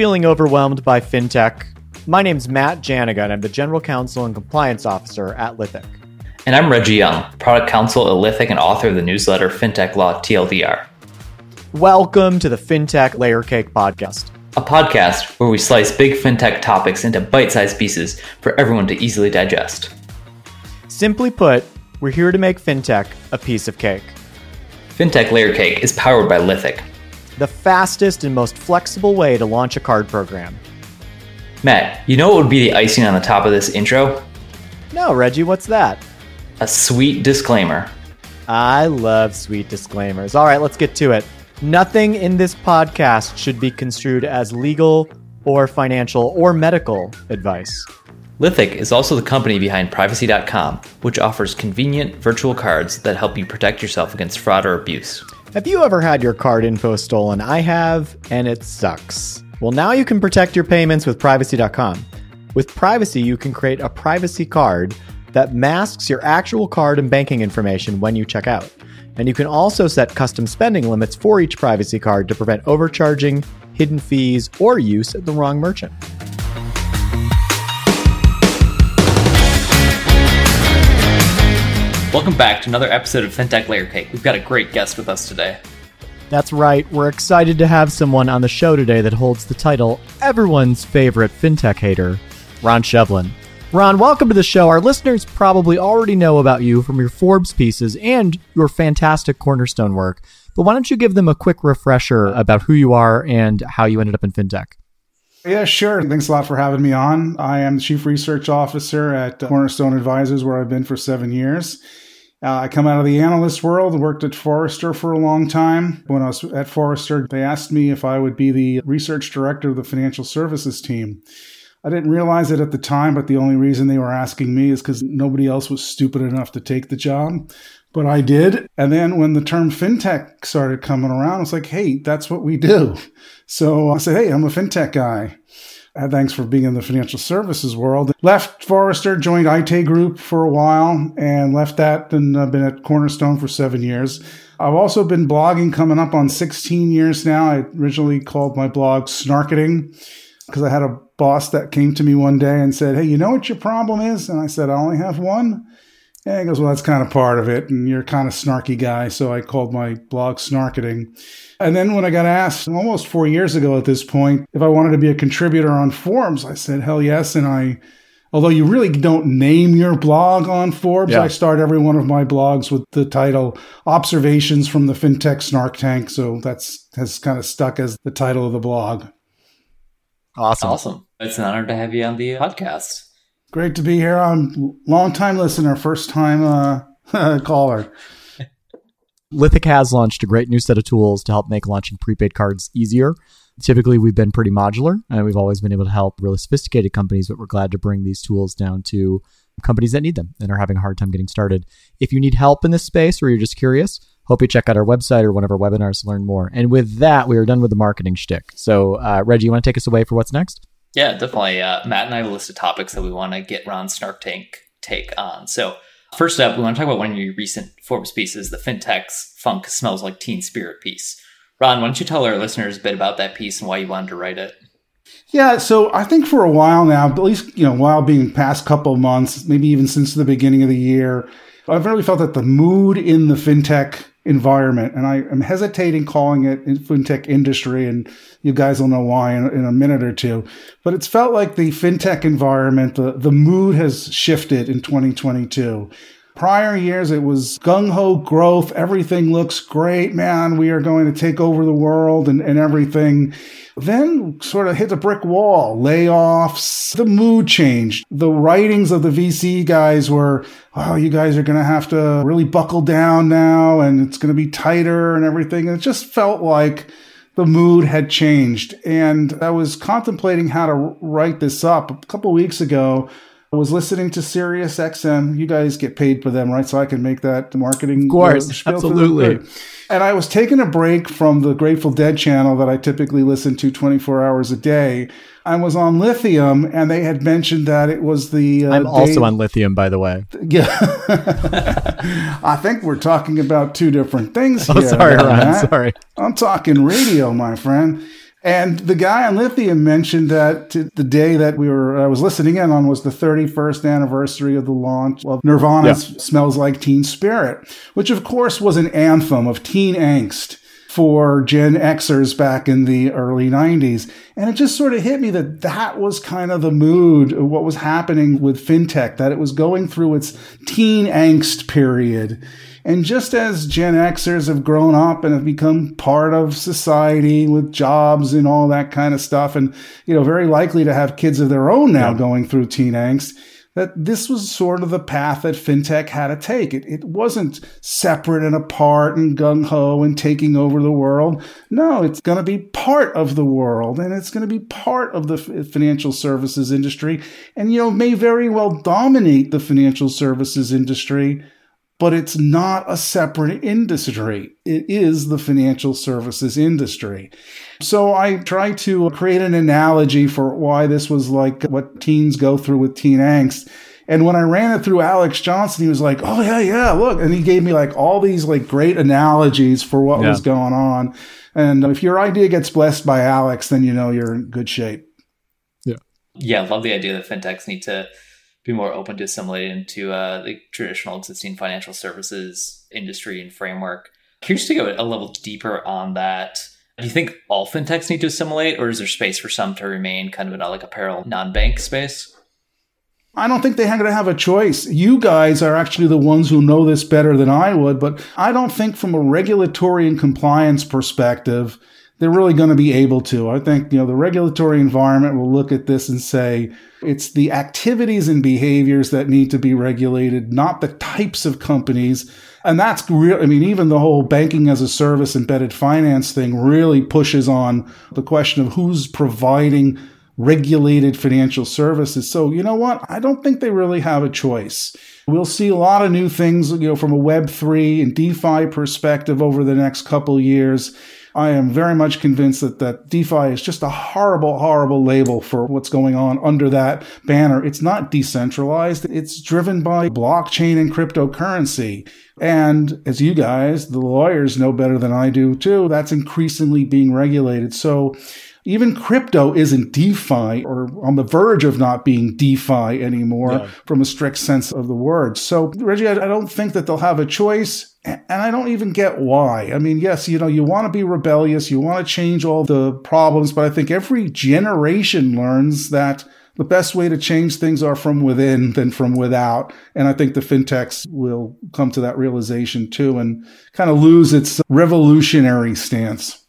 feeling overwhelmed by fintech? My name's Matt Janiga, and I'm the General Counsel and Compliance Officer at Lithic. And I'm Reggie Young, Product Counsel at Lithic and author of the newsletter FinTech Law TLDR. Welcome to the FinTech Layer Cake Podcast, a podcast where we slice big fintech topics into bite sized pieces for everyone to easily digest. Simply put, we're here to make fintech a piece of cake. FinTech Layer Cake is powered by Lithic, the fastest and most flexible way to launch a card program. Matt, you know what would be the icing on the top of this intro? No, Reggie, what's that? A sweet disclaimer. I love sweet disclaimers. All right, let's get to it. Nothing in this podcast should be construed as legal or financial or medical advice. Lithic is also the company behind Privacy.com, which offers convenient virtual cards that help you protect yourself against fraud or abuse. Have you ever had your card info stolen? I have, and it sucks. Well, now you can protect your payments with Privacy.com. With Privacy, you can create a privacy card that masks your actual card and banking information when you check out. And you can also set custom spending limits for each privacy card to prevent overcharging, hidden fees, or use at the wrong merchant. Welcome back to another episode of FinTech Layer Cake. We've got a great guest with us today. That's right. We're excited to have someone on the show today that holds the title everyone's favorite fintech hater, Ron Shevlin. Ron, welcome to the show. Our listeners probably already know about you from your Forbes pieces and your fantastic Cornerstone work. But why don't you give them a quick refresher about who you are and how you ended up in fintech? Yeah, sure. Thanks a lot for having me on. I am the Chief Research Officer at Cornerstone Advisors, where I've been for seven years. Uh, I come out of the analyst world, worked at Forrester for a long time. When I was at Forrester, they asked me if I would be the research director of the financial services team. I didn't realize it at the time, but the only reason they were asking me is because nobody else was stupid enough to take the job. But I did. And then when the term fintech started coming around, I was like, hey, that's what we do. So I said, hey, I'm a fintech guy. Uh, thanks for being in the financial services world. Left Forrester, joined Aite Group for a while, and left that and uh, been at Cornerstone for seven years. I've also been blogging coming up on 16 years now. I originally called my blog Snarketing because I had a boss that came to me one day and said, Hey, you know what your problem is? And I said, I only have one. And he goes, Well, that's kind of part of it. And you're kind of snarky guy. So I called my blog Snarketing. And then when I got asked almost four years ago at this point if I wanted to be a contributor on Forbes, I said, Hell yes. And I, although you really don't name your blog on Forbes, yeah. I start every one of my blogs with the title Observations from the FinTech Snark Tank. So that's has kind of stuck as the title of the blog. Awesome. Awesome. It's an honor to have you on the podcast. Great to be here. I'm long time listener, first time uh, caller. Lithic has launched a great new set of tools to help make launching prepaid cards easier. Typically, we've been pretty modular and we've always been able to help really sophisticated companies, but we're glad to bring these tools down to companies that need them and are having a hard time getting started. If you need help in this space or you're just curious, hope you check out our website or one of our webinars to learn more. And with that, we are done with the marketing shtick. So, uh, Reggie, you want to take us away for what's next? Yeah, definitely. Uh, Matt and I have a list of topics that we want to get Ron Snark Tank take on. So, first up, we want to talk about one of your recent Forbes pieces, the FinTech's Funk Smells Like Teen Spirit piece. Ron, why don't you tell our listeners a bit about that piece and why you wanted to write it? Yeah, so I think for a while now, at least you know, while being past couple months, maybe even since the beginning of the year, I've really felt that the mood in the fintech environment, and I am hesitating calling it fintech industry, and you guys will know why in, in, a minute or two. But it's felt like the fintech environment, the, the mood has shifted in 2022. Prior years, it was gung ho growth. Everything looks great, man. We are going to take over the world and, and everything then sort of hit a brick wall, layoffs, the mood changed. The writings of the VC guys were, oh, you guys are going to have to really buckle down now and it's going to be tighter and everything. And it just felt like the mood had changed. And I was contemplating how to write this up a couple weeks ago. I was listening to Sirius XM. You guys get paid for them, right? So I can make that marketing. Of course, absolutely. And I was taking a break from the Grateful Dead channel that I typically listen to 24 hours a day. I was on Lithium, and they had mentioned that it was the. Uh, I'm also on Lithium, by the way. Yeah, I think we're talking about two different things oh, here. Sorry, Ron. Sorry. I'm talking radio, my friend. And the guy on Lithium mentioned that the day that we were, I was listening in on was the 31st anniversary of the launch of Nirvana's yeah. Smells Like Teen Spirit, which of course was an anthem of teen angst for Gen Xers back in the early 90s. And it just sort of hit me that that was kind of the mood of what was happening with fintech, that it was going through its teen angst period. And just as Gen Xers have grown up and have become part of society with jobs and all that kind of stuff, and, you know, very likely to have kids of their own now yeah. going through teen angst, that this was sort of the path that fintech had to take. It, it wasn't separate and apart and gung ho and taking over the world. No, it's going to be part of the world and it's going to be part of the financial services industry and, you know, may very well dominate the financial services industry but it's not a separate industry. It is the financial services industry. So I try to create an analogy for why this was like what teens go through with teen angst. And when I ran it through Alex Johnson, he was like, "Oh yeah, yeah, look," and he gave me like all these like great analogies for what yeah. was going on. And if your idea gets blessed by Alex, then you know you're in good shape. Yeah, yeah, love the idea that fintechs need to be more open to assimilating into uh, the traditional existing financial services industry and framework. Curious to go a level deeper on that. Do you think all fintechs need to assimilate, or is there space for some to remain kind of in a, like a parallel non-bank space? I don't think they're going to have a choice. You guys are actually the ones who know this better than I would, but I don't think from a regulatory and compliance perspective, they're really going to be able to. I think, you know, the regulatory environment will look at this and say it's the activities and behaviors that need to be regulated, not the types of companies. And that's real. I mean, even the whole banking as a service embedded finance thing really pushes on the question of who's providing regulated financial services. So, you know what? I don't think they really have a choice. We'll see a lot of new things, you know, from a Web3 and DeFi perspective over the next couple years. I am very much convinced that, that DeFi is just a horrible, horrible label for what's going on under that banner. It's not decentralized. It's driven by blockchain and cryptocurrency. And as you guys, the lawyers know better than I do too, that's increasingly being regulated. So even crypto isn't DeFi or on the verge of not being DeFi anymore yeah. from a strict sense of the word. So, Reggie, I don't think that they'll have a choice. And I don't even get why. I mean, yes, you know, you want to be rebellious, you want to change all the problems, but I think every generation learns that the best way to change things are from within than from without. And I think the fintechs will come to that realization too and kind of lose its revolutionary stance.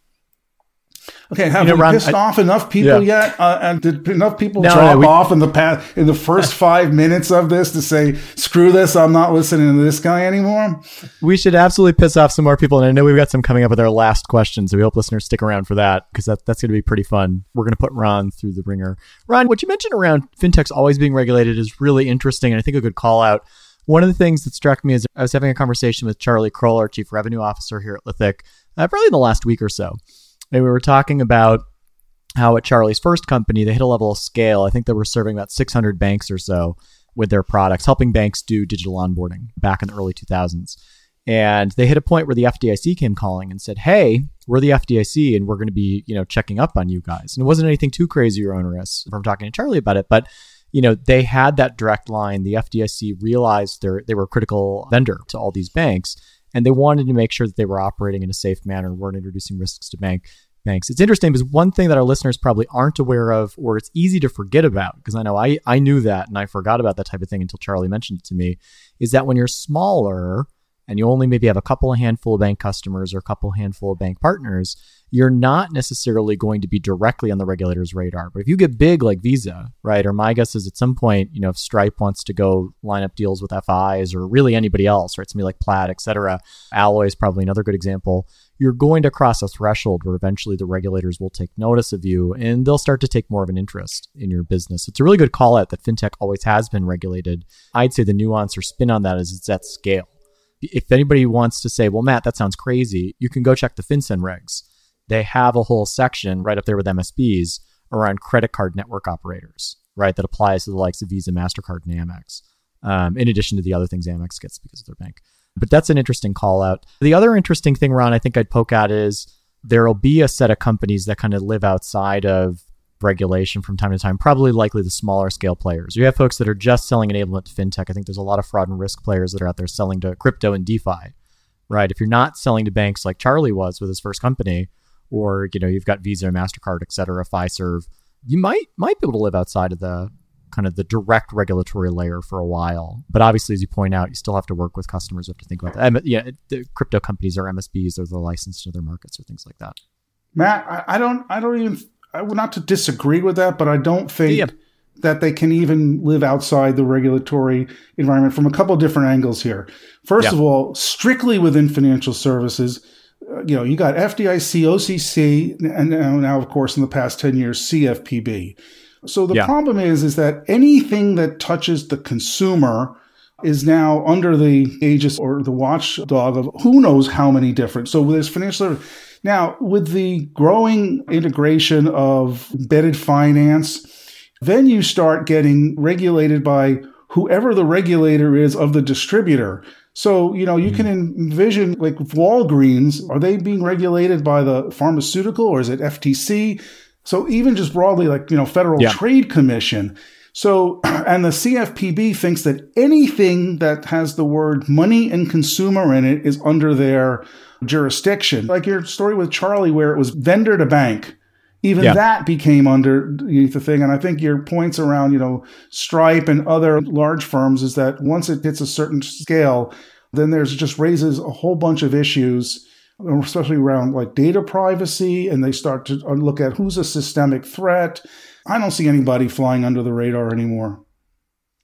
Okay, have you know, we Ron, pissed I, off enough people yeah. yet? Uh, and did enough people no, drop no, we, off in the past in the first five minutes of this to say, "Screw this! I'm not listening to this guy anymore"? We should absolutely piss off some more people, and I know we've got some coming up with our last question, so we hope listeners stick around for that because that, that's going to be pretty fun. We're going to put Ron through the ringer. Ron, what you mentioned around fintechs always being regulated is really interesting, and I think a good call out. One of the things that struck me is I was having a conversation with Charlie Kroll, our chief revenue officer here at Lithic, uh, probably in the last week or so. We were talking about how at Charlie's first company, they hit a level of scale. I think they were serving about 600 banks or so with their products, helping banks do digital onboarding back in the early 2000s. And they hit a point where the FDIC came calling and said, "Hey, we're the FDIC, and we're going to be, you know, checking up on you guys." And it wasn't anything too crazy or onerous from talking to Charlie about it, but you know, they had that direct line. The FDIC realized they they were a critical vendor to all these banks, and they wanted to make sure that they were operating in a safe manner, and weren't introducing risks to bank banks. It's interesting because one thing that our listeners probably aren't aware of, or it's easy to forget about, because I know I, I knew that and I forgot about that type of thing until Charlie mentioned it to me, is that when you're smaller and you only maybe have a couple of handful of bank customers or a couple handful of bank partners, you're not necessarily going to be directly on the regulator's radar. But if you get big like Visa, right, or my guess is at some point, you know, if Stripe wants to go line up deals with FIs or really anybody else, right, somebody like Plaid, et cetera, Alloy is probably another good example. You're going to cross a threshold where eventually the regulators will take notice of you and they'll start to take more of an interest in your business. It's a really good call out that fintech always has been regulated. I'd say the nuance or spin on that is it's at scale. If anybody wants to say, well, Matt, that sounds crazy, you can go check the FinCEN regs they have a whole section right up there with MSBs around credit card network operators, right? That applies to the likes of Visa, MasterCard, and Amex, um, in addition to the other things Amex gets because of their bank. But that's an interesting call out. The other interesting thing, Ron, I think I'd poke at is there'll be a set of companies that kind of live outside of regulation from time to time, probably likely the smaller scale players. You have folks that are just selling enablement to fintech. I think there's a lot of fraud and risk players that are out there selling to crypto and DeFi, right? If you're not selling to banks like Charlie was with his first company, or you know you've got Visa, Mastercard, et cetera, Fiserv, you might might be able to live outside of the kind of the direct regulatory layer for a while. But obviously, as you point out, you still have to work with customers. You have to think about that. Yeah, the crypto companies are MSBs or they're licensed to their markets or things like that. Matt, I, I don't, I don't even, I would not to disagree with that, but I don't think yeah. that they can even live outside the regulatory environment from a couple of different angles here. First yeah. of all, strictly within financial services, Uh, you know, you got FDIC, OCC, and now, of course, in the past 10 years, CFPB. So the yeah. problem is, is that anything that touches the consumer is now under the aegis or the watchdog of who knows how many different. So there's financial. Now, with the growing integration of embedded finance, then you start getting regulated by whoever the regulator is of the distributor. So, you know, you can hmm. envision like Walgreens, are they being regulated by the pharmaceutical or is it FTC? So even just broadly, like, you know, Federal yeah. Trade Commission. So, and the CFPB thinks that anything that has the word money and consumer in it is under their jurisdiction. Like your story with Charlie, where it was vendor to bank. Even yeah. that became underneath the thing. And I think your points around, you know, Stripe and other large firms is that once it hits a certain scale, then there's just raises a whole bunch of issues especially around like data privacy, and they start to uh, look at who's a systemic threat. I don't see anybody flying under the radar anymore.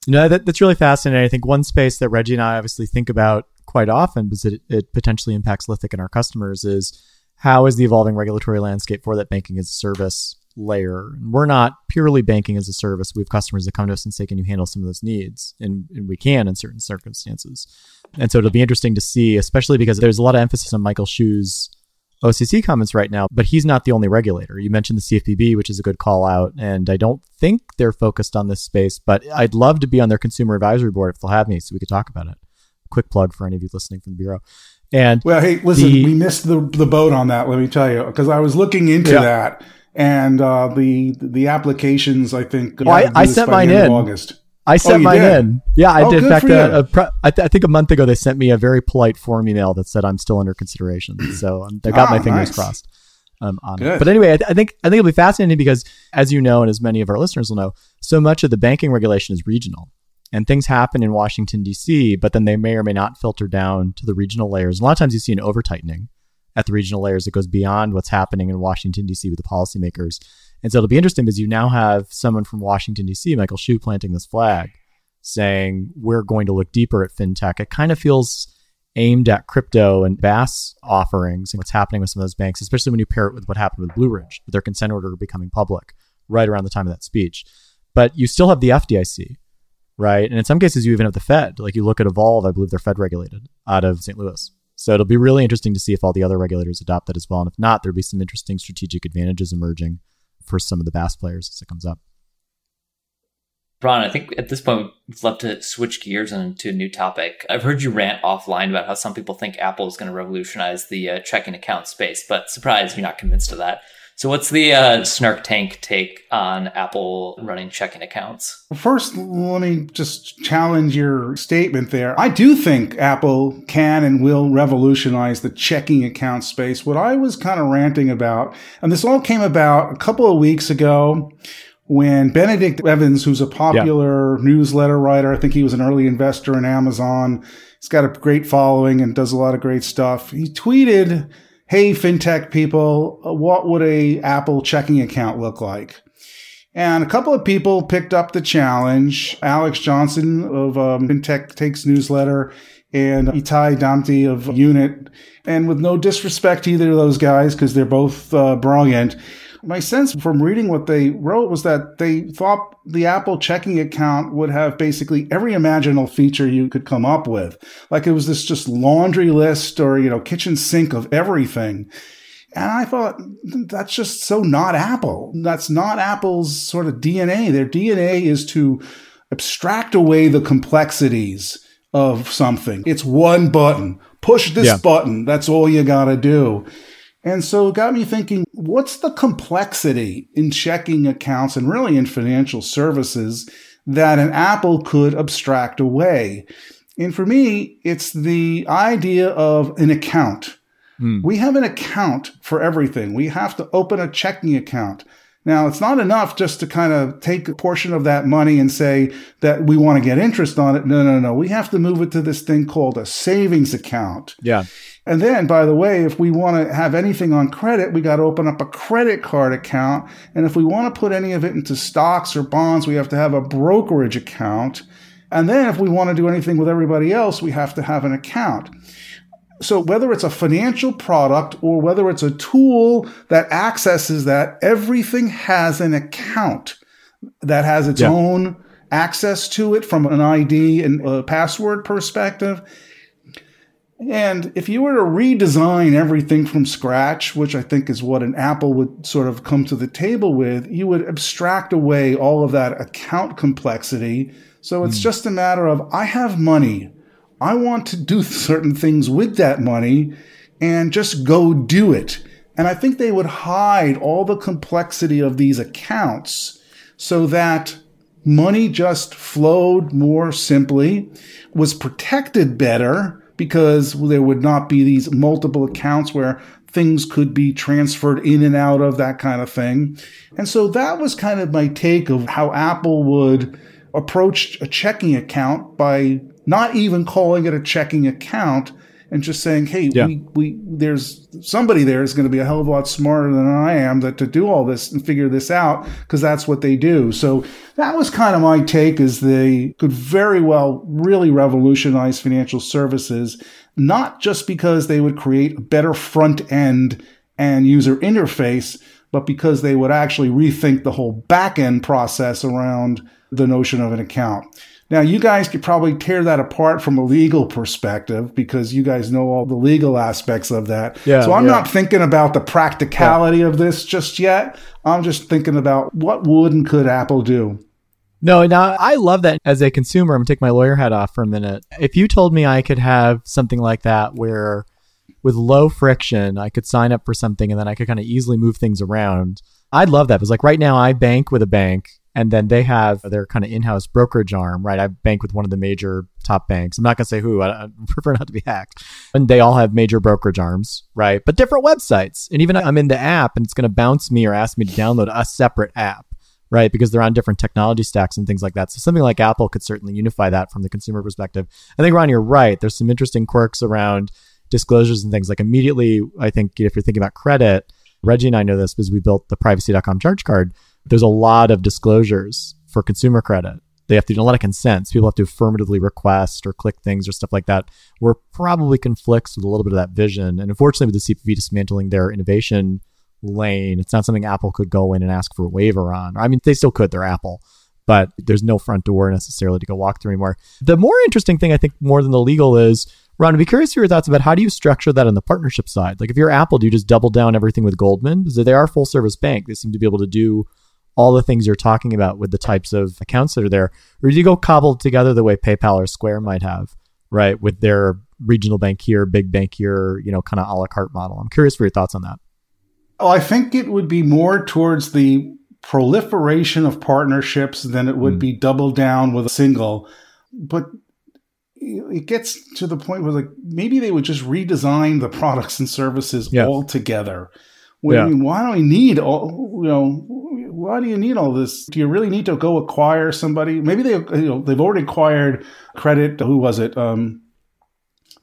No, that, that's really fascinating. I think one space that Reggie and I obviously think about quite often because it, it potentially impacts Lithic and our customers is how is the evolving regulatory landscape for that banking as a service layer? We're not purely banking as a service. We have customers that come to us and say, can you handle some of those needs? And, and we can in certain circumstances. And so it'll be interesting to see, especially because there's a lot of emphasis on Michael Hsu's OCC comments right now, but he's not the only regulator. You mentioned the CFPB, which is a good call out, and I don't think they're focused on this space, but I'd love to be on their consumer advisory board if they'll have me so we could talk about it. Quick plug for any of you listening from the Bureau. And well, hey, listen, the, we missed the, the boat on that, let me tell you, because I was looking into yeah. that and uh, the the applications, I think, well, I, I sent mine in August. I sent oh, mine did? in. Yeah, I oh, did. In fact, a pre- I, th- I, think a month ago they sent me a very polite form email that said I'm still under consideration. So um, they got ah, my fingers nice. crossed um, on Good. it. But anyway, I, th- I, think I think it'll be fascinating because, as you know, and as many of our listeners will know, so much of the banking regulation is regional, and things happen in Washington D.C., but then they may or may not filter down to the regional layers. a lot of times you see an over tightening at the regional layers that goes beyond what's happening in Washington D.C. with the policymakers. And so it'll be interesting because you now have someone from Washington D.C., Michael Hsu, planting this flag saying we're going to look deeper at fintech. It kind of feels aimed at crypto and BaaS offerings and what's happening with some of those banks, especially when you pair it with what happened with Blue Ridge, with their consent order becoming public right around the time of that speech. But you still have the FDIC, right? And in some cases, you even have the Fed. Like you look at Evolve, I believe they're Fed regulated out of St. Louis. So it'll be really interesting to see if all the other regulators adopt that as well. And if not, there'll be some interesting strategic advantages emerging for some of the BaaS players as it comes up. Ron, I think at this point we'd love to switch gears into a new topic. I've heard you rant offline about how some people think Apple is going to revolutionize the uh, checking account space, but surprise, you're not convinced of that. So, what's the uh, Snark Tank take on Apple running checking accounts? First, let me just challenge your statement there. I do think Apple can and will revolutionize the checking account space. What I was kind of ranting about, and this all came about a couple of weeks ago when Benedict Evans, who's a popular yeah. newsletter writer, I think he was an early investor in Amazon. He's got a great following and does a lot of great stuff. He tweeted, Hey, fintech people, what would a Apple checking account look like? And a couple of people picked up the challenge. Alex Johnson of um, FinTech Takes newsletter and Itai Damti of Unit. And with no disrespect to either of those guys, because they're both uh, brilliant, my sense from reading what they wrote was that they thought the Apple checking account would have basically every imaginable feature you could come up with. Like it was this just laundry list or, you know, kitchen sink of everything. And I thought that's just so not Apple. That's not Apple's sort of DNA. Their DNA is to abstract away the complexities of something. It's one button. Push this yeah. button. That's all you got to do. And so it got me thinking, what's the complexity in checking accounts and really in financial services that an Apple could abstract away? And for me, it's the idea of an account. Mm. We have an account for everything. We have to open a checking account. Now, it's not enough just to kind of take a portion of that money and say that we want to get interest on it. No, no, no. We have to move it to this thing called a savings account. Yeah. And then, by the way, if we want to have anything on credit, we got to open up a credit card account. And if we want to put any of it into stocks or bonds, we have to have a brokerage account. And then if we want to do anything with everybody else, we have to have an account. So whether it's a financial product or whether it's a tool that accesses that, everything has an account that has its yeah. own access to it from an ID and a password perspective. And if you were to redesign everything from scratch, which I think is what an Apple would sort of come to the table with, you would abstract away all of that account complexity. So it's mm. just a matter of I have money. I want to do certain things with that money and just go do it. And I think they would hide all the complexity of these accounts so that money just flowed more simply, was protected better because there would not be these multiple accounts where things could be transferred in and out of that kind of thing. And so that was kind of my take of how Apple would approach a checking account by not even calling it a checking account and just saying, "Hey, yeah. we we there's somebody there is going to be a hell of a lot smarter than I am that to do all this and figure this out because that's what they do." So that was kind of my take: is they could very well really revolutionize financial services, not just because they would create a better front end and user interface, but because they would actually rethink the whole back end process around the notion of an account. Now, you guys could probably tear that apart from a legal perspective because you guys know all the legal aspects of that. Yeah, so I'm yeah. not thinking about the practicality yeah. of this just yet. I'm just thinking about what would and could Apple do. No, now I love that as a consumer. I'm gonna take my lawyer hat off for a minute. If you told me I could have something like that where with low friction, I could sign up for something and then I could kind of easily move things around. I'd love that. Because like right now I bank with a bank and then they have their kind of in-house brokerage arm, right? I bank with one of the major top banks. I'm not going to say who. I, I, prefer not to be hacked. And they all have major brokerage arms, right? But different websites. And even I'm in the app, and it's going to bounce me or ask me to download a separate app, right? Because they're on different technology stacks and things like that. So something like Apple could certainly unify that from the consumer perspective. I think Ron, you're right. There's some interesting quirks around disclosures and things. Like immediately, I think if you're thinking about credit, Reggie and I know this because we built the privacy.com charge card there's a lot of disclosures for consumer credit. They have to do a lot of consents. People have to affirmatively request or click things or stuff like that, where probably conflicts with a little bit of that vision. And unfortunately, with the CFPB dismantling their innovation lane, it's not something Apple could go in and ask for a waiver on. I mean, they still could, they're Apple, but there's no front door necessarily to go walk through anymore. The more interesting thing, I think, more than the legal is Ron, I'd be curious for your thoughts about how do you structure that on the partnership side? Like if you're Apple, do you just double down everything with Goldman? Because they are full service bank. They seem to be able to do all the things you're talking about with the types of accounts that are there? Or do you go cobbled together the way PayPal or Square might have, right? With their regional bank here, big bank here, you know, kind of a la carte model. I'm curious for your thoughts on that. Oh, I think it would be more towards the proliferation of partnerships than it would mm. be double down with a single. But it gets to the point where like maybe they would just redesign the products and services yeah. altogether. Well, yeah. I mean, why do we need all you know why do you need all this? Do you really need to go acquire somebody? Maybe they, you know, they've already acquired credit. Who was it? Um,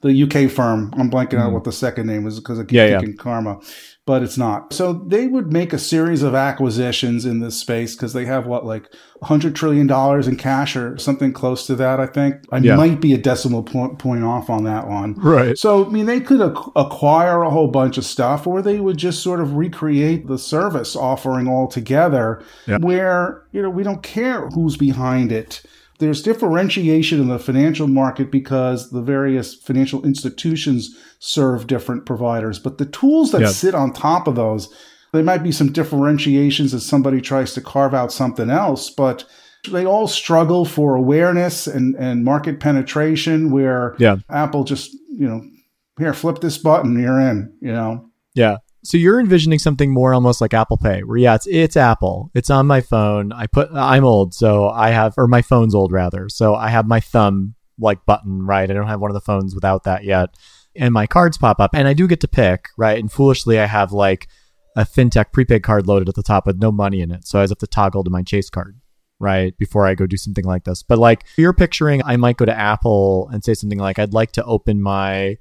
the UK firm. I'm blanking mm. out what the second name is because I keep yeah, thinking yeah. Karma, but it's not. So they would make a series of acquisitions in this space because they have what like 100 trillion dollars in cash or something close to that. I think I yeah. might be a decimal point, point off on that one. Right. So I mean, they could ac- acquire a whole bunch of stuff, or they would just sort of recreate the service offering altogether, where you know we don't care who's behind it there's differentiation in the financial market because the various financial institutions serve different providers, but the tools that yep. sit on top of those, there might be some differentiations as somebody tries to carve out something else, but they all struggle for awareness and, and market penetration where yeah. Apple just, you know, here, flip this button, you're in, you know. Yeah. So you're envisioning something more almost like Apple Pay, where yeah, it's it's Apple. It's on my phone. I put I'm old, so I have or my phone's old rather. So I have my thumb like button, right? I don't have one of the phones without that yet. And my cards pop up and I do get to pick, right? And foolishly I have like a fintech prepaid card loaded at the top with no money in it. So I have to toggle to my Chase card, right? Before I go do something like this. But like you're picturing I might go to Apple and say something like I'd like to open my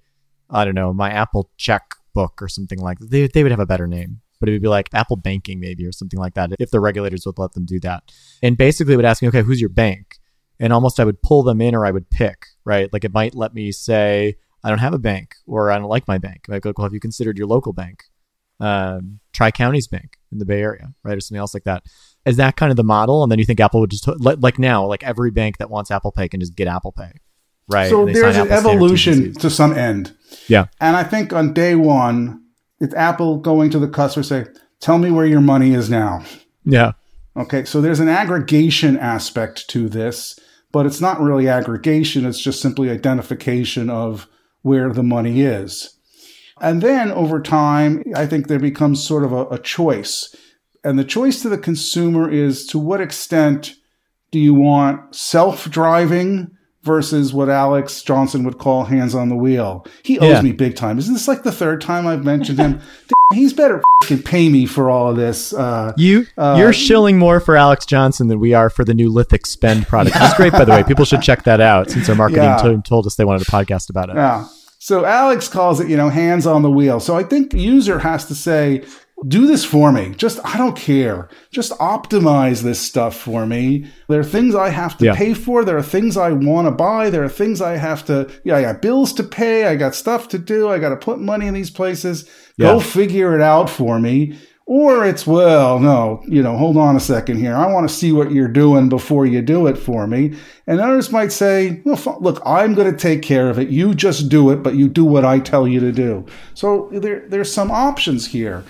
I don't know, my Apple check book or something like that. They, they would have a better name, but it would be like Apple Banking maybe or something like that if the regulators would let them do that. And basically, it would ask me, okay, who's your bank? And almost I would pull them in or I would pick, right? Like it might let me say, I don't have a bank or I don't like my bank. I go, well, have you considered your local bank? Um, Tri Counties Bank in the Bay Area, right? Or something else like that. Is that kind of the model? And then you think Apple would just, like now, like every bank that wants Apple Pay can just get Apple Pay right? So there's an evolution to some end. Yeah. And I think on day one, it's Apple going to the customer say, tell me where your money is now. Yeah. Okay. So there's an aggregation aspect to this, but it's not really aggregation. It's just simply identification of where the money is. And then over time, I think there becomes sort of a, a choice. And the choice to the consumer is to what extent do you want self driving versus what Alex Johnson would call hands on the wheel. He owes yeah. me big time. Isn't this like the third time I've mentioned him? He's better pay me for all of this. Uh, you uh, you're shilling more for Alex Johnson than we are for the new Lithic Spend product. It's great, by the way. People should check that out since our marketing yeah. team told us they wanted a podcast about it. Yeah. So Alex calls it, you know, hands on the wheel. So I think the user has to say, do this for me. Just, I don't care. Just optimize this stuff for me. There are things I have to yeah. pay for. There are things I want to buy. There are things I have to, yeah, I got bills to pay. I got stuff to do. I got to put money in these places. Yeah. Go figure it out for me. Or it's, well, no, you know, hold on a second here. I want to see what you're doing before you do it for me. And others might say, well, look, I'm going to take care of it. You just do it, but you do what I tell you to do. So there, there's some options here.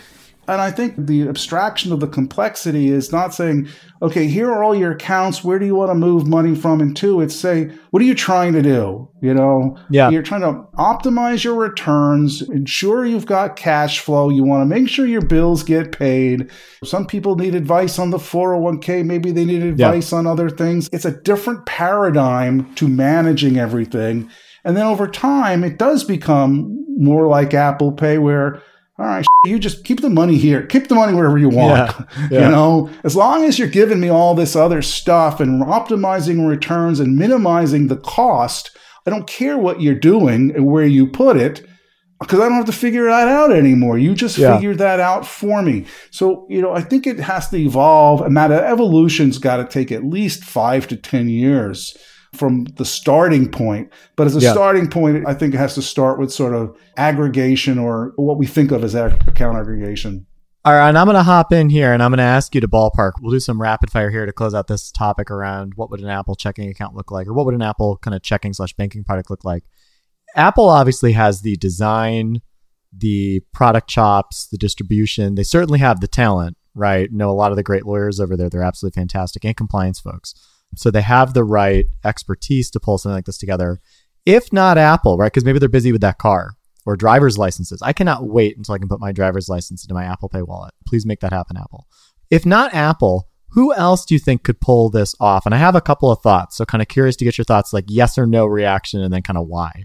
And I think the abstraction of the complexity is not saying, okay, here are all your accounts. Where do you want to move money from and to? It's say, what are you trying to do? You know, yeah. you're trying to optimize your returns, ensure you've got cash flow. You want to make sure your bills get paid. Some people need advice on the 401k. Maybe they need advice yeah. on other things. It's a different paradigm to managing everything. And then over time, it does become more like Apple Pay where all right, you just keep the money here. Keep the money wherever you want. Yeah, yeah. You know, as long as you're giving me all this other stuff and optimizing returns and minimizing the cost, I don't care what you're doing and where you put it because I don't have to figure that out anymore. You just yeah. figured that out for me. So, you know, I think it has to evolve and that evolution's got to take at least five to 10 years from the starting point. But as a yeah. starting point, I think it has to start with sort of aggregation or what we think of as account aggregation. All right, and I'm going to hop in here and I'm going to ask you to ballpark. We'll do some rapid fire here to close out this topic around what would an Apple checking account look like or what would an Apple kind of checking slash banking product look like. Apple obviously has the design, the product chops, the distribution. They certainly have the talent, right? Know a lot of the great lawyers over there. They're absolutely fantastic and compliance folks. So they have the right expertise to pull something like this together. If not Apple, right? Because maybe they're busy with that car or driver's licenses. I cannot wait until I can put my driver's license into my Apple Pay wallet. Please make that happen, Apple. If not Apple, who else do you think could pull this off? And I have a couple of thoughts. So kind of curious to get your thoughts, like yes or no reaction, and then kind of why.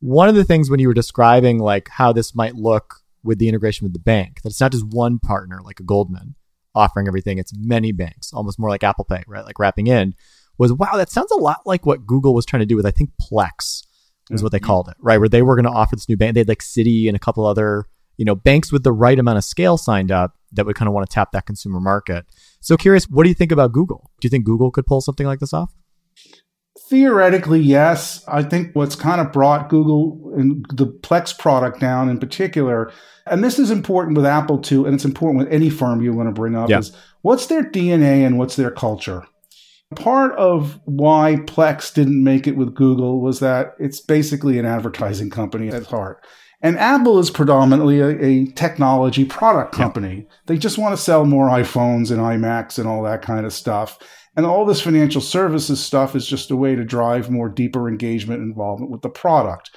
One of the things when you were describing like how this might look with the integration with the bank, that it's not just one partner like a Goldman, offering everything. It's many banks, almost more like Apple Pay, right? Like wrapping in was wow, that sounds a lot like what Google was trying to do with I think Plex is mm-hmm. what they mm-hmm. called it, right? Where they were going to offer this new bank. They had like Citi and a couple other, you know, banks with the right amount of scale signed up that would kind of want to tap that consumer market. So curious, what do you think about Google? Do you think Google could pull something like this off? Theoretically, yes. I think what's kind of brought Google and the Plex product down in particular and this is important with Apple too, and it's important with any firm you want to bring up yeah. is what's their DNA and what's their culture. Part of why Plex didn't make it with Google was that it's basically an advertising company at heart. And Apple is predominantly a, a technology product company. Yeah. They just want to sell more iPhones and iMacs and all that kind of stuff. And all this financial services stuff is just a way to drive more deeper engagement and involvement with the product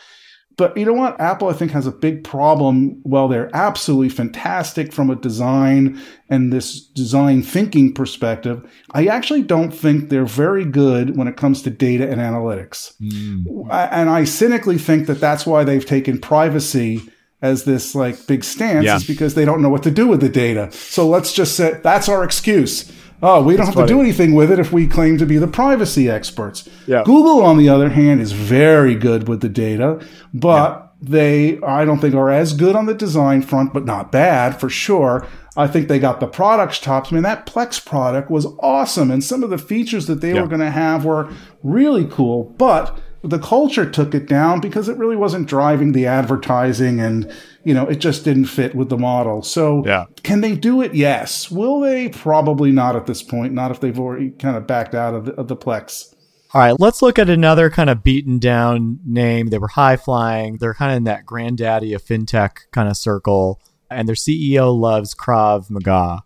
But you know what? Apple, I think, has a big problem. Well, they're absolutely fantastic from a design and this design thinking perspective. I actually don't think they're very good when it comes to data and analytics. Mm. And I cynically think that that's why they've taken privacy as this like big stance yeah. is because they don't know what to do with the data. So let's just say that's our excuse. Oh, we don't That's have funny. to do anything with it if we claim to be the privacy experts. Yeah. Google, on the other hand, is very good with the data, but yeah. they, I don't think, are as good on the design front, but not bad for sure. I think they got the products tops. I mean, that Plex product was awesome, and some of the features that they yeah. were going to have were really cool, but the culture took it down because it really wasn't driving the advertising and you know it just didn't fit with the model. So yeah. can they do it? Yes. Will they? Probably not at this point not if they've already kind of backed out of the, of the plex. All right let's look at another kind of beaten down name. They were high flying. They're kind of in that granddaddy of fintech kind of circle. And their ceo loves krav maga.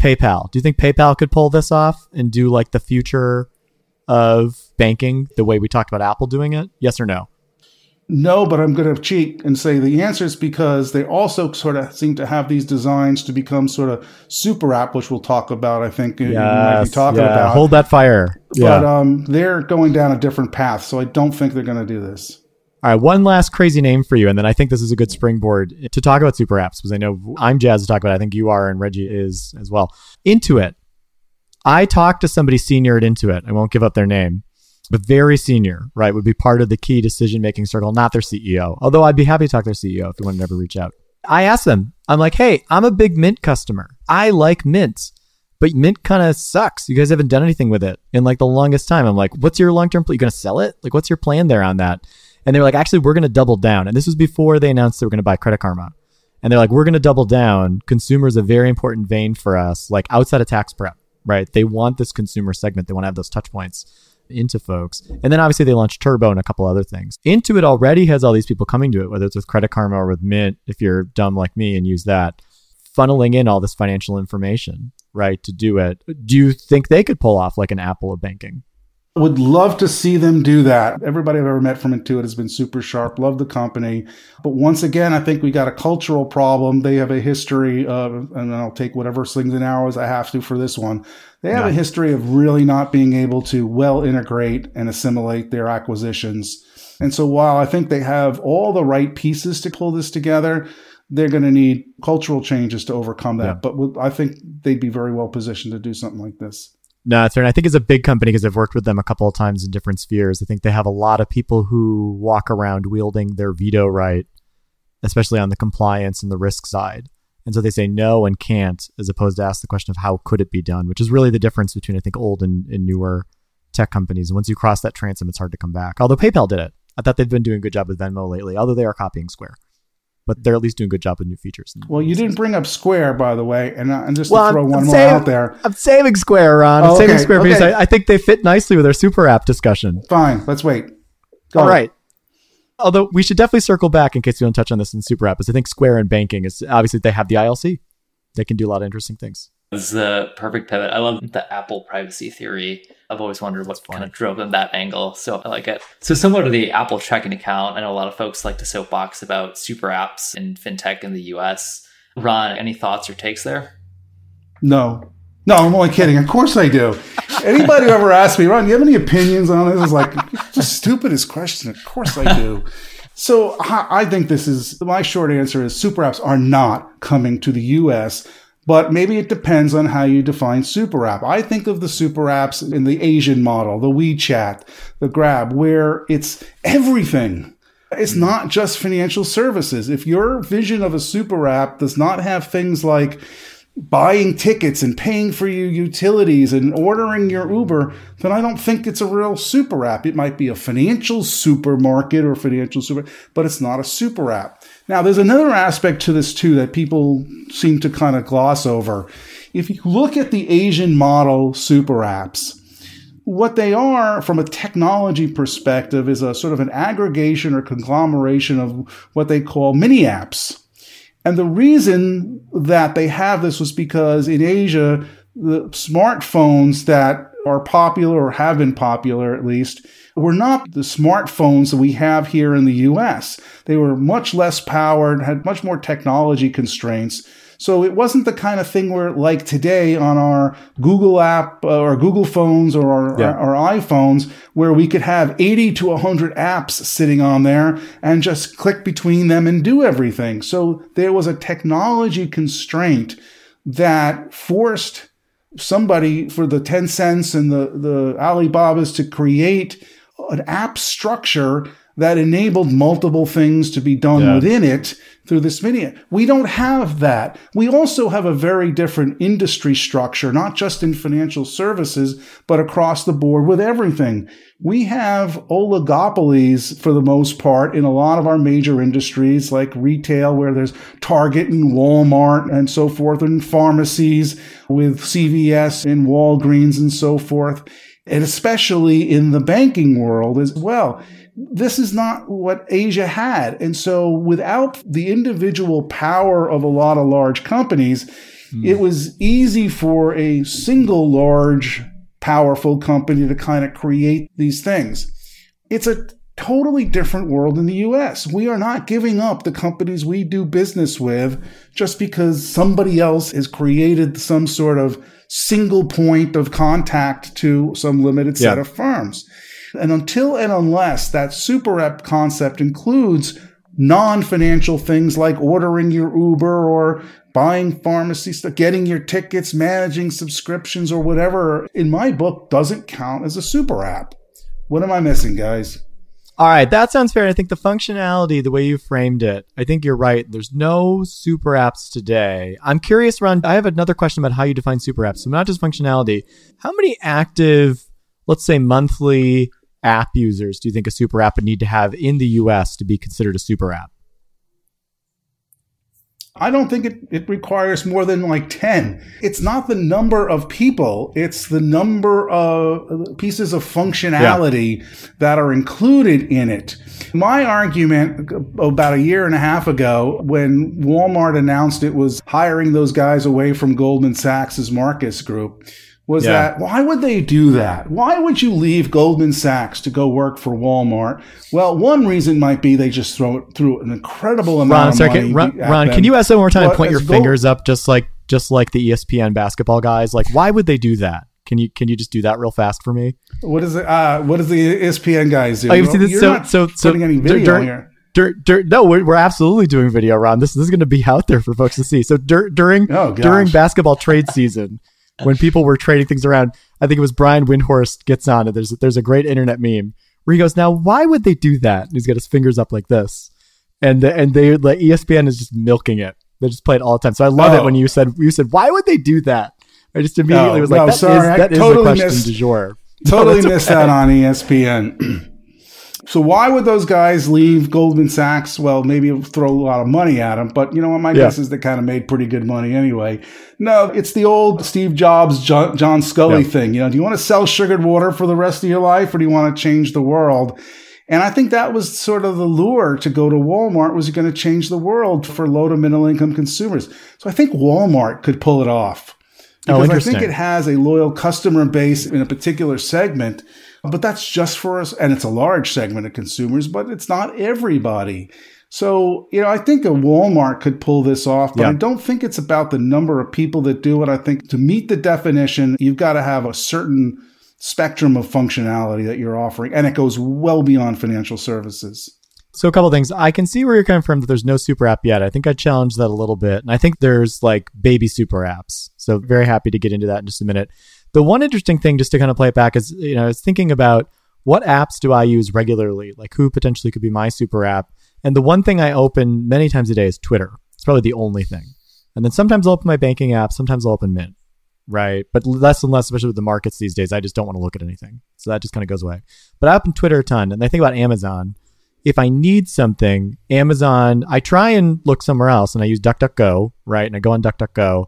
Paypal. Do you think paypal could pull this off and do like the future of banking the way we talked about Apple doing it? Yes or no? No, but I'm going to cheat and say the answer is because they also sort of seem to have these designs to become sort of super app, which we'll talk about. I think yes, you might be talking yeah. about. Hold that fire. But yeah. um, they're going down a different path, so I don't think they're going to do this. All right, one last crazy name for you, and then I think this is a good springboard to talk about super apps because I know I'm jazzed to talk about. It. I think you are, and Reggie is as well. Intuit. I talked to somebody senior at Intuit. I won't give up their name but very senior, right, would be part of the key decision making circle, not their CEO. Although I'd be happy to talk to their CEO if you want to ever reach out. I asked them, I'm like, hey, I'm a big Mint customer. I like Mint, but Mint kind of sucks. You guys haven't done anything with it in like the longest time. I'm like, what's your long term plan? You going to sell it? Like, what's your plan there on that? And they were like, actually, we're going to double down. And this was before they announced they were going to buy Credit Karma. And they're like, we're going to double down. Consumer is a very important vein for us, like outside of tax prep, right? They want this consumer segment. They want to have those touch points into folks. And then obviously they launched Turbo and a couple other things. Intuit already has all these people coming to it, whether it's with Credit Karma or with Mint, if you're dumb like me and use that, funneling in all this financial information, right, to do it. Do you think they could pull off like an Apple of banking? Would love to see them do that. Everybody I've ever met from Intuit has been super sharp. Love the company. But once again, I think we got a cultural problem. They have a history of, and I'll take whatever slings and arrows I have to for this one. They have yeah. a history of really not being able to well integrate and assimilate their acquisitions. And so while I think they have all the right pieces to pull this together, they're going to need cultural changes to overcome that. Yeah. But I think they'd be very well positioned to do something like this. No, that's right. I think it's a big company because I've worked with them a couple of times in different spheres. I think they have a lot of people who walk around wielding their veto right, especially on the compliance and the risk side. And so they say no and can't, as opposed to ask the question of how could it be done, which is really the difference between, I think, old and, and newer tech companies. And once you cross that transom, it's hard to come back. Although PayPal did it. I thought they've been doing a good job with Venmo lately, although they are copying Square but they're at least doing a good job with new features. Well, you didn't bring up Square, by the way, and, uh, and just well, to throw I'm, one I'm more saving, out there. I'm saving Square, Ron. I'm oh, saving Square okay. because I, I, think they fit nicely with our super app discussion. Fine, let's wait. Go All right. Although we should definitely circle back in case we don't touch on this in super app, because I think Square and banking is obviously they have the ILC. They can do a lot of interesting things. This is the perfect pivot. I love the Apple privacy theory. I've always wondered what kind of drove them that angle. So I like it. So similar to the Apple checking account, I know a lot of folks like to soapbox about super apps and fintech in the US. Ron, any thoughts or takes there? No. No, I'm only kidding. Of course I do. Anybody who ever asked me, Ron, do you have any opinions on this? It's like the stupidest question. Of course I do. So I think this is my short answer is super apps are not coming to the US but maybe it depends on how you define super app. I think of the super apps in the Asian model, the WeChat, the Grab, where it's everything. It's hmm. not just financial services. If your vision of a super app does not have things like buying tickets and paying for your utilities and ordering your Uber, then I don't think it's a real super app. It might be a financial supermarket or financial super, but it's not a super app. Now, there's another aspect to this too that people seem to kind of gloss over. If you look at the Asian model super apps, what they are from a technology perspective is a sort of an aggregation or conglomeration of what they call mini apps and the reason that they have this was because in Asia, the smartphones that are popular or have been popular at least were not the smartphones that we have here in the US. They were much less powered, had much more technology constraints. So it wasn't the kind of thing where, like today on our Google app uh, or Google phones or our, yeah. our, our, iPhones, where we could have 80 to 100 apps sitting on there and just click between them and do everything. So there was a technology constraint that forced somebody for the Tencents and the, the Alibabas to create an app structure that enabled multiple things to be done yeah. within it through this video. We don't have that. We also have a very different industry structure, not just in financial services, but across the board with everything. We have oligopolies for the most part in a lot of our major industries like retail, where there's Target and Walmart and so forth, and pharmacies with CVS and Walgreens and so forth. And especially in the banking world as well this is not what Asia had. And so without the individual power of a lot of large companies, mm. it was easy for a single large, powerful company to kind of create these things. It's a totally different world in the US. We are not giving up the companies we do business with just because somebody else has created some sort of single point of contact to some limited set yeah. of firms. And until and unless that super app concept includes non financial things like ordering your Uber or buying pharmacy stuff, getting your tickets, managing subscriptions, or whatever, in my book, doesn't count as a super app. What am I missing, guys? All right, that sounds fair. I think the functionality, the way you framed it, I think you're right. There's no super apps today. I'm curious, Ron. I have another question about how you define super apps. So, not just functionality. How many active, let's say monthly app users do you think a super app would need to have in the US to be considered a super app? I don't think it, it requires more than like 10. It's not the number of people, it's the number of uh, pieces of functionality yeah. that are included in it. My argument uh, about a year and a half ago, when Walmart announced it was hiring those guys away from Goldman Sachs' Marcus Group, was yeah. that why would they do that? Why would you leave Goldman Sachs to go work for Walmart? Well, one reason might be they just throw it through an incredible amount Ron, of sorry, money. Ron, Ron can you ask them one more time and point your fingers up just like just like the ESPN basketball guys? Like why would they do that? Can you can you just do that real fast for me? What is it? Uh, what does the ESPN guys do? Oh, you see this, so, so so putting any video dur- here. Dur- dur- no, we're, we're, absolutely doing video, Ron. This, this is going to be out there for folks to see. So during oh, during basketball trade season, when people were trading things around. I think it was Brian Windhorst gets on, it. there's there's a great internet meme where he goes, "Now, why would they do that?" And he's got his fingers up like this, and and they like ESPN is just milking it. They just play it all the time. So I love oh. it when you said you said, "Why would they do that?" I just immediately no, was like, no, "That sorry, is, that is totally the question missed, du jour." Totally no, missed okay. that on ESPN. So why would those guys leave Goldman Sachs? Well, maybe throw a lot of money at them, but you know what? My yeah. guess is they kind of made pretty good money anyway. No, it's the old Steve Jobs, John, John Sculley yeah. thing. You know, do you want to sell sugared water for the rest of your life, or do you want to change the world? And I think that was sort of the lure to go to Walmart was it going to change the world for low to middle income consumers. So I think Walmart could pull it off. Oh, because oh, I think it has a loyal customer base in a particular segment but that's just for us. And it's a large segment of consumers, but it's not everybody. So, you know, I think a Walmart could pull this off, but yeah. I don't think it's about the number of people that do it. I think to meet the definition, you've got to have a certain spectrum of functionality that you're offering, and it goes well beyond financial services. So a couple things. I can see where you're coming from that there's no super app yet. I think I challenged that a little bit. And I think there's like baby super apps. So very happy to get into that in just a minute. The one interesting thing, just to kind of play it back, is you know, I was thinking about what apps do I use regularly? Like who potentially could be my super app? And the one thing I open many times a day is Twitter. It's probably the only thing. And then sometimes I'll open my banking app, sometimes I'll open Mint, right? But less and less, especially with the markets these days, I just don't want to look at anything. So that just kind of goes away. But I open Twitter a ton. And I think about Amazon. If I need something, Amazon, I try and look somewhere else and I use DuckDuckGo, right? And I go on DuckDuckGo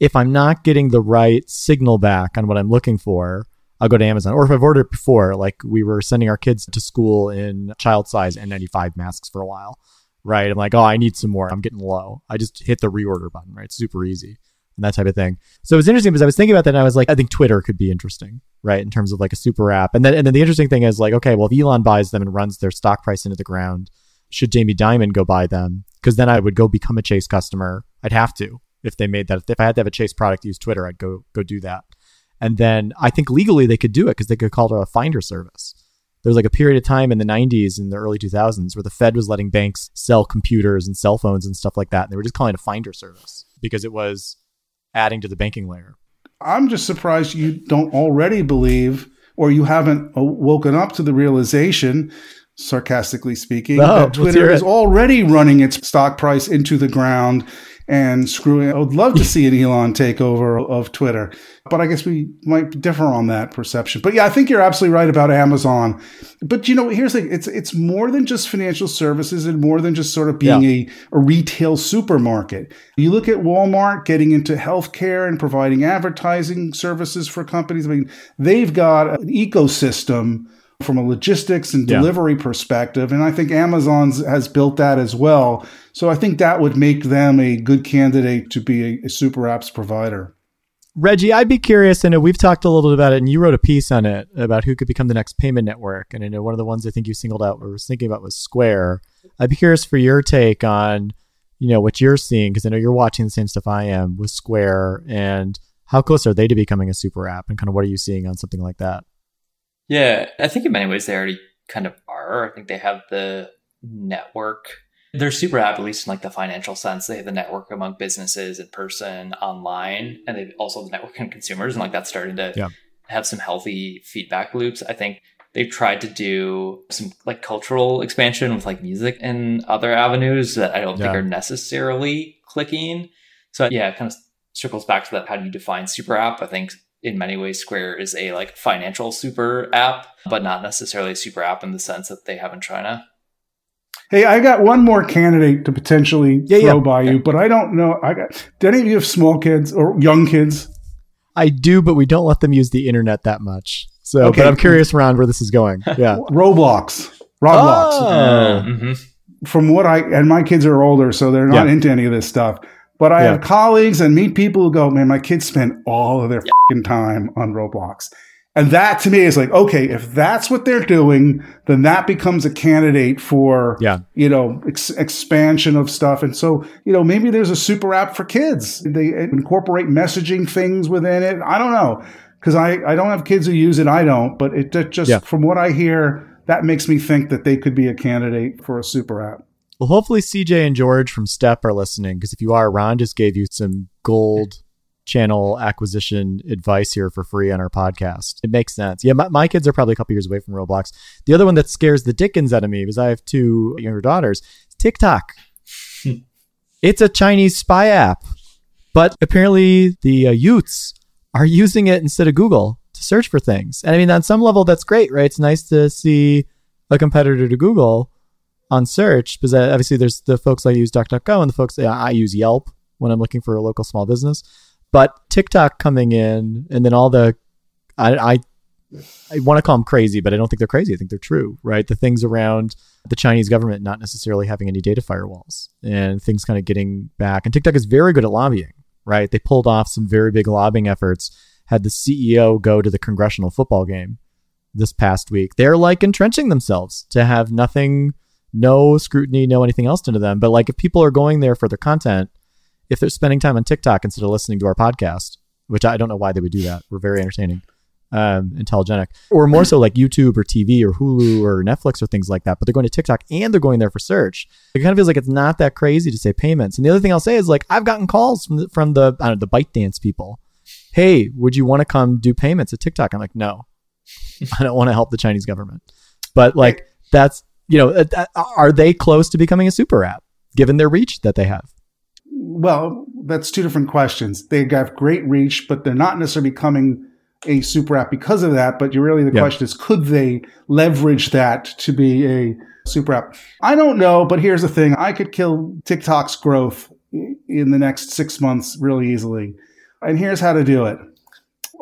if I'm not getting the right signal back on what I'm looking for, I'll go to Amazon. Or if I've ordered before, like we were sending our kids to school in child size N95 masks for a while, right? I'm like, oh, I need some more. I'm getting low. I just hit the reorder button, right? It's super easy and that type of thing. So it was interesting because I was thinking about that and I was like, I think Twitter could be interesting, right? In terms of like a super app. And then and then the interesting thing is like, okay, well if Elon buys them and runs their stock price into the ground, should Jamie Dimon go buy them? Because then I would go become a Chase customer. I'd have to if they made that. If I had to have a Chase product use Twitter, I'd go go do that. And then I think legally they could do it because they could call it a finder service. There was like a period of time in the 90s and the early 2000s where the Fed was letting banks sell computers and cell phones and stuff like that. And they were just calling it a finder service because it was adding to the banking layer. I'm just surprised you don't already believe or you haven't woken up to the realization sarcastically speaking, no, that Twitter is already running its stock price into the ground and screwing. I would love to see an Elon takeover of Twitter, but I guess we might differ on that perception. But yeah, I think you're absolutely right about Amazon. But you know, here's the it's it's more than just financial services and more than just sort of being yeah. a, a retail supermarket. You look at Walmart getting into healthcare and providing advertising services for companies. I mean, they've got an ecosystem from a logistics and delivery yeah. perspective. And I think Amazon has built that as well. So I think that would make them a good candidate to be a, a super apps provider. Reggie, I'd be curious. I know we've talked a little bit about it, and you wrote a piece on it about who could become the next payment network. And I know one of the ones I think you singled out or was thinking about was Square. I'd be curious for your take on, you know, what you're seeing because I know you're watching the same stuff I am with Square, and how close are they to becoming a super app, and kind of what are you seeing on something like that? Yeah, I think in many ways they already kind of are. I think they have the network. They're super app, at least in like the financial sense. They have the network among businesses in person, online, and they also have the network in consumers, and like that's starting to yeah. have some healthy feedback loops. I think they've tried to do some like cultural expansion with like music and other avenues that I don't yeah. think are necessarily clicking. So yeah, it kind of circles back to that. How do you define super app? I think in many ways Square is a like financial super app, but not necessarily a super app in the sense that they have in China. Hey, I got one more candidate to potentially yeah, throw yeah. by okay. you, but I don't know. I got. Do any of you have small kids or young kids? I do, but we don't let them use the internet that much. So, okay. but I'm curious around where this is going. Yeah, Roblox, Roblox. Oh. Mm-hmm. From what I and my kids are older, so they're not yeah. into any of this stuff. But I yeah. have colleagues and meet people who go, man, my kids spend all of their yeah. time on Roblox. And that to me is like, okay, if that's what they're doing, then that becomes a candidate for, yeah. you know, ex- expansion of stuff. And so, you know, maybe there's a super app for kids. They incorporate messaging things within it. I don't know. Cause I, I don't have kids who use it. I don't, but it just, yeah. from what I hear, that makes me think that they could be a candidate for a super app. Well, hopefully CJ and George from Step are listening because if you are, Ron just gave you some gold channel acquisition advice here for free on our podcast. It makes sense. Yeah, my, my kids are probably a couple years away from Roblox. The other one that scares the dickens out of me because I have two younger daughters, TikTok. it's a Chinese spy app, but apparently the uh, youths are using it instead of Google to search for things. And I mean, on some level, that's great, right? It's nice to see a competitor to Google on search because uh, obviously there's the folks I use DuckDuckGo and the folks I use Yelp when I'm looking for a local small business. But TikTok coming in and then all the I I, I want to call them crazy, but I don't think they're crazy. I think they're true, right? The things around the Chinese government not necessarily having any data firewalls and things kind of getting back. And TikTok is very good at lobbying, right? They pulled off some very big lobbying efforts. Had the CEO go to the congressional football game this past week. They're like entrenching themselves to have nothing no scrutiny, no anything else into them. But like if people are going there for their content, if they're spending time on TikTok instead of listening to our podcast, which I don't know why they would do that. We're very entertaining, um, intelligent, or more so like YouTube or TV or Hulu or Netflix or things like that. But they're going to TikTok and they're going there for search. It kind of feels like it's not that crazy to say payments. And the other thing I'll say is like I've gotten calls from the, from the I don't know, the people. Hey, would you want to come do payments at TikTok? I'm like, no, I don't want to help the Chinese government. But like that's you know, uh, uh, are they close to becoming a super app given their reach that they have? Well, that's two different questions. They have great reach, but they're not necessarily becoming a super app because of that. But you really, the yeah. question is, could they leverage that to be a super app? I don't know, but here's the thing. I could kill TikTok's growth in the next six months really easily. And here's how to do it.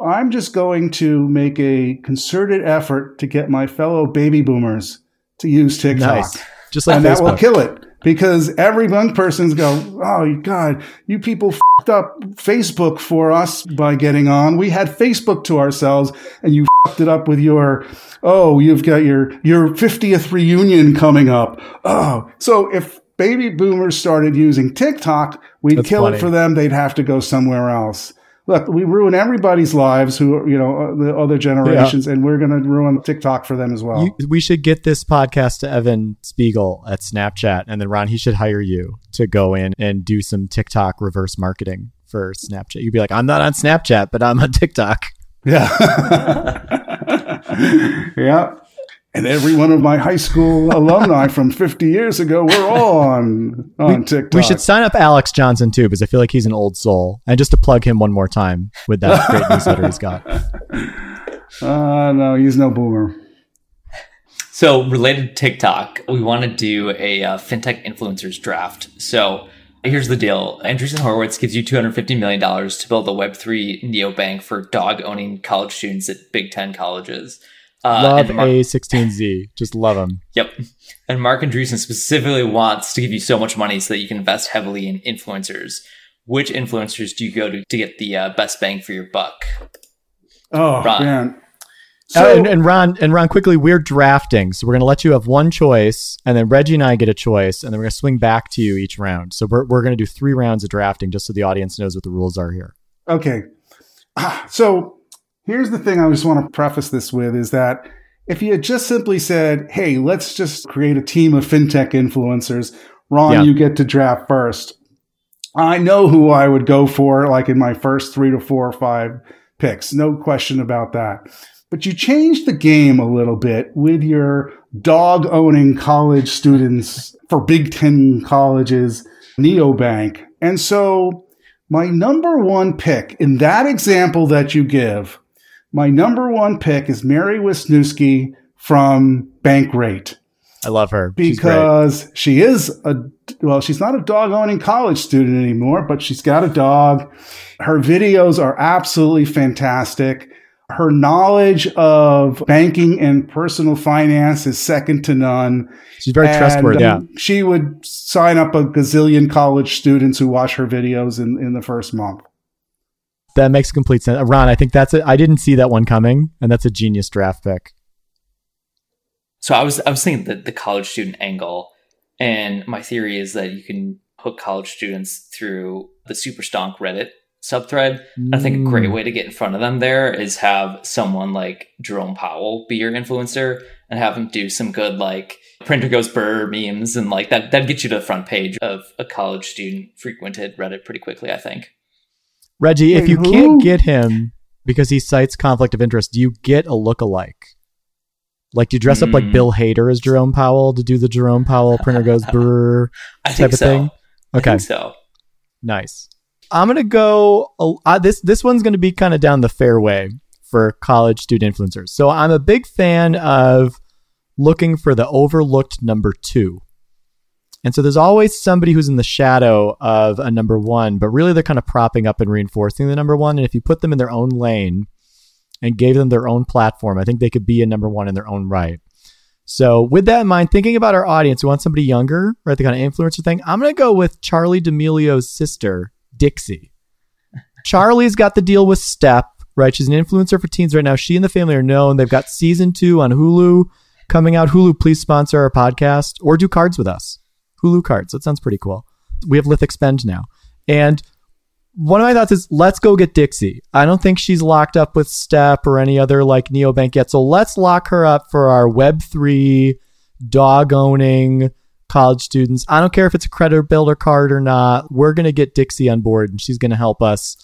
I'm just going to make a concerted effort to get my fellow baby boomers to use TikTok. Nice. Just like and Facebook. that will kill it. because every young person's go, oh God, you people fucked up Facebook for us by getting on. We had Facebook to ourselves, and you fucked it up with your, oh, you've got your your 50th reunion coming up. Oh, so if baby boomers started using TikTok, we'd That's kill funny. it for them. They'd have to go somewhere else. Look, we ruin everybody's lives who, you know, uh, the other generations, and we're going to ruin TikTok for them as well. You, we should get this podcast to Evan Spiegel at Snapchat, and then Ron, he should hire you to go in and do some TikTok reverse marketing for Snapchat. You'd be like, I'm not on Snapchat, but I'm on TikTok. Yeah. yeah. And every one of my high school alumni from 50 years ago were all on, on TikTok. We should sign up Alex Johnson too, because I feel like he's an old soul. And just to plug him one more time with that great newsletter he's got. Uh, no, he's no boomer. So, related to TikTok, we want to do a uh, fintech influencers draft. So, here's the deal Andreessen Horowitz gives you $250 million to build a Web3 neobank for dog owning college students at Big Ten colleges. Uh, love and Mark- A16Z. Just love them. Yep. And Marc Andreessen specifically wants to give you so much money so that you can invest heavily in influencers. Which influencers do you go to to get the uh, best bang for your buck? Oh, Ron. man. Uh, and, and Ron, and Ron, quickly, we're drafting, so we're going to let you have one choice, and then Reggie and I get a choice, and then we're going to swing back to you each round. So we're we're going to do three rounds of drafting, just so the audience knows what the rules are here. okay. Ah, So here's the thing I just want to preface this with is that if you had just simply said, hey, let's just create a team of fintech influencers, Ron, Yeah. you get to draft first. I know who I would go for, like in my first three to four or five picks. No question about that. But you changed the game a little bit with your dog owning college students for Big Ten colleges, Neobank. And so my number one pick in that example that you give, my number one pick is Mary Wisniewski from Bankrate I love her. Because she is a well she's not a dog owning college student anymore but she's got a dog. Her videos are absolutely fantastic. Her knowledge of banking and personal finance is second to none. She's very And, trustworthy. Yeah, um, she would sign up a gazillion college students who watch her videos in, in the first month that makes complete sense. Uh, Ron, I think that's it. I didn't see that one coming, and that's a genius draft pick. So I was I was thinking the, the college student angle, and my theory is that you can hook college students through the Super Stonk Reddit subthread. I think a great Mm. way to get in front of them there is have someone like Jerome Powell be your influencer and have him do some good like printer goes burr memes and like that that get you to the front page of a college student frequented Reddit pretty quickly, I think. Reggie, if you who? can't get him because he cites conflict of interest, do you get a look-alike? Like, do you dress up like Hmm. Bill Hader as Jerome Powell to do the Jerome Powell printer goes brr type think of so. thing? I Okay, think so. nice. I'm gonna go. Uh, this this one's gonna be kind of down the fairway for college student influencers. So I'm a big fan of looking for the overlooked number two. And so there's always somebody who's in the shadow of a number one, but really they're kind of propping up and reinforcing the number one. And if you put them in their own lane and gave them their own platform, I think they could be a number one in their own right. So with that in mind, thinking about our audience, we want somebody younger, right? The kind of influencer thing. I'm going to go with Charli D'Amelio's sister, Dixie. Charli's got the deal with Step, right? She's an influencer for teens right now. She and the family are known. They've got season two on Hulu coming out. Hulu, please sponsor our podcast or do cards with us. Hulu cards. That sounds pretty cool. We have Lith Expend now. And one of my thoughts is let's go get Dixie. I don't think she's locked up with Step or any other like neobank yet. So let's lock her up for our Web3 dog owning college students. I don't care if it's a credit builder card or not. We're going to get Dixie on board and she's going to help us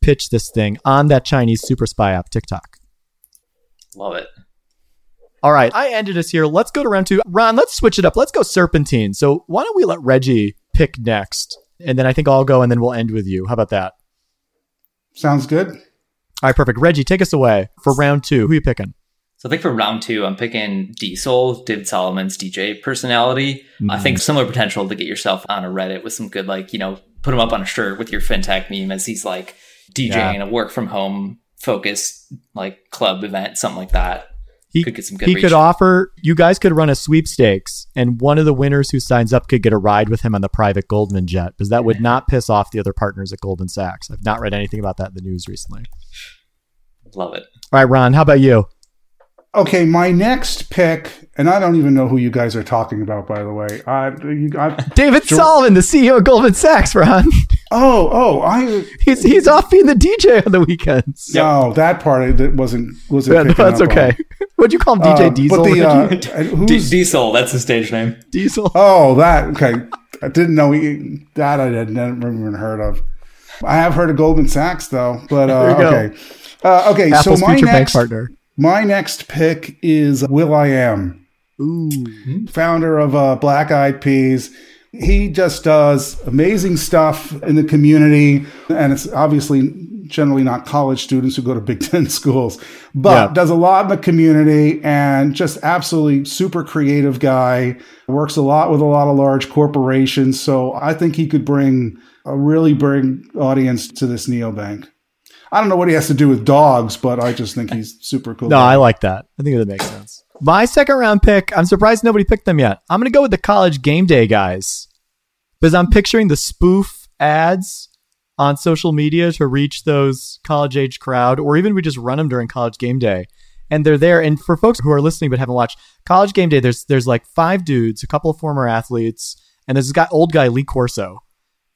pitch this thing on that Chinese super spy app, TikTok. Love it. All right, I ended us here. Let's go to round two. Ron, let's switch it up. Let's go serpentine. So why don't we let Reggie pick next? And then I think I'll go and then we'll end with you. How about that? Sounds good. All right, perfect. Reggie, take us away for round two. Who are you picking? So I think for round two, I'm picking D-Sol, David Solomon's DJ personality. I think mm-hmm. similar potential to get yourself on a Reddit with some good, like, you know, put him up on a shirt with your fintech meme as he's like DJing Yeah. a work from home focused like club event, something like that. He could get some good he reach. could offer you guys could run a sweepstakes, and one of the winners who signs up could get a ride with him on the private Goldman jet because that would not piss off the other partners at Goldman Sachs. I've not read anything about that in the news recently. Love it. All right, Ron, how about you? Okay, my next pick, and I don't even know who you guys are talking about, by the way. I, you, I, David Sure. Sullivan, the CEO of Goldman Sachs, Ron. oh, oh, I He's he's off being the DJ on the weekends. no, that part I that wasn't wasn't. Yeah, that's up on. okay. What'd you call him, DJ Uh, D-Sol? But the, What'd you- uh, and D- who's D-Sol, that's his stage name. D-Sol. Oh, that okay. I didn't know he, that. I had never even heard of. I have heard of Goldman Sachs though, but uh, There you go. okay, uh, okay. Apple's so my future bank next, partner. my next pick is will.i.am, Ooh. founder of uh, Black Eyed Peas. He just does amazing stuff in the community, and it's obviously generally not college students who go to Big Ten schools, but Yeah. does a lot in the community and just absolutely super creative guy. Works a lot with a lot of large corporations, so I think he could bring a really bring audience to this neobank. I don't know what he has to do with dogs, but I just think he's super cool. No, I like that. I think that makes sense. My second round pick, I'm surprised nobody picked them yet. I'm going to go with the college game day guys because I'm picturing the spoof ads on social media to reach those college age crowd, or even we just run them during college game day. And they're there. And for folks who are listening but haven't watched college game day, there's there's like five dudes, a couple of former athletes, and there's this guy, old guy Lee Corso.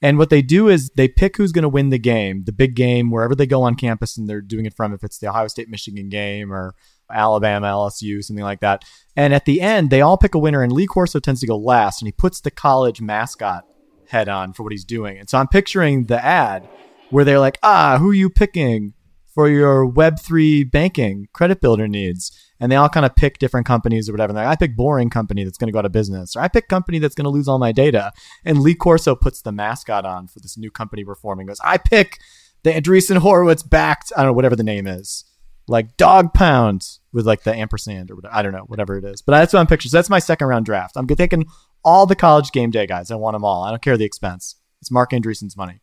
And what they do is they pick who's going to win the game, the big game, wherever they go on campus, and they're doing it from if it's the Ohio State Michigan game or Alabama LSU, something like that. And at the end, they all pick a winner, and Lee Corso tends to go last, and he puts the college mascot head on for what he's doing. And so I'm picturing the ad where they're like, ah, who are you picking for your Web3 banking credit builder needs? And they all kind of pick different companies or whatever. And like, I pick boring company that's going to go out of business, or I pick company that's going to lose all my data. And Lee Corso puts the mascot on for this new company we're forming. Goes, I pick the Andreessen Horowitz backed, I don't know, whatever the name is, like Dog Pound with like the ampersand or whatever. I don't know, whatever it is. But that's what I'm picturing. So that's my second round draft. I'm taking all the college game day guys. I want them all. I don't care the expense. It's Marc Andreessen's money.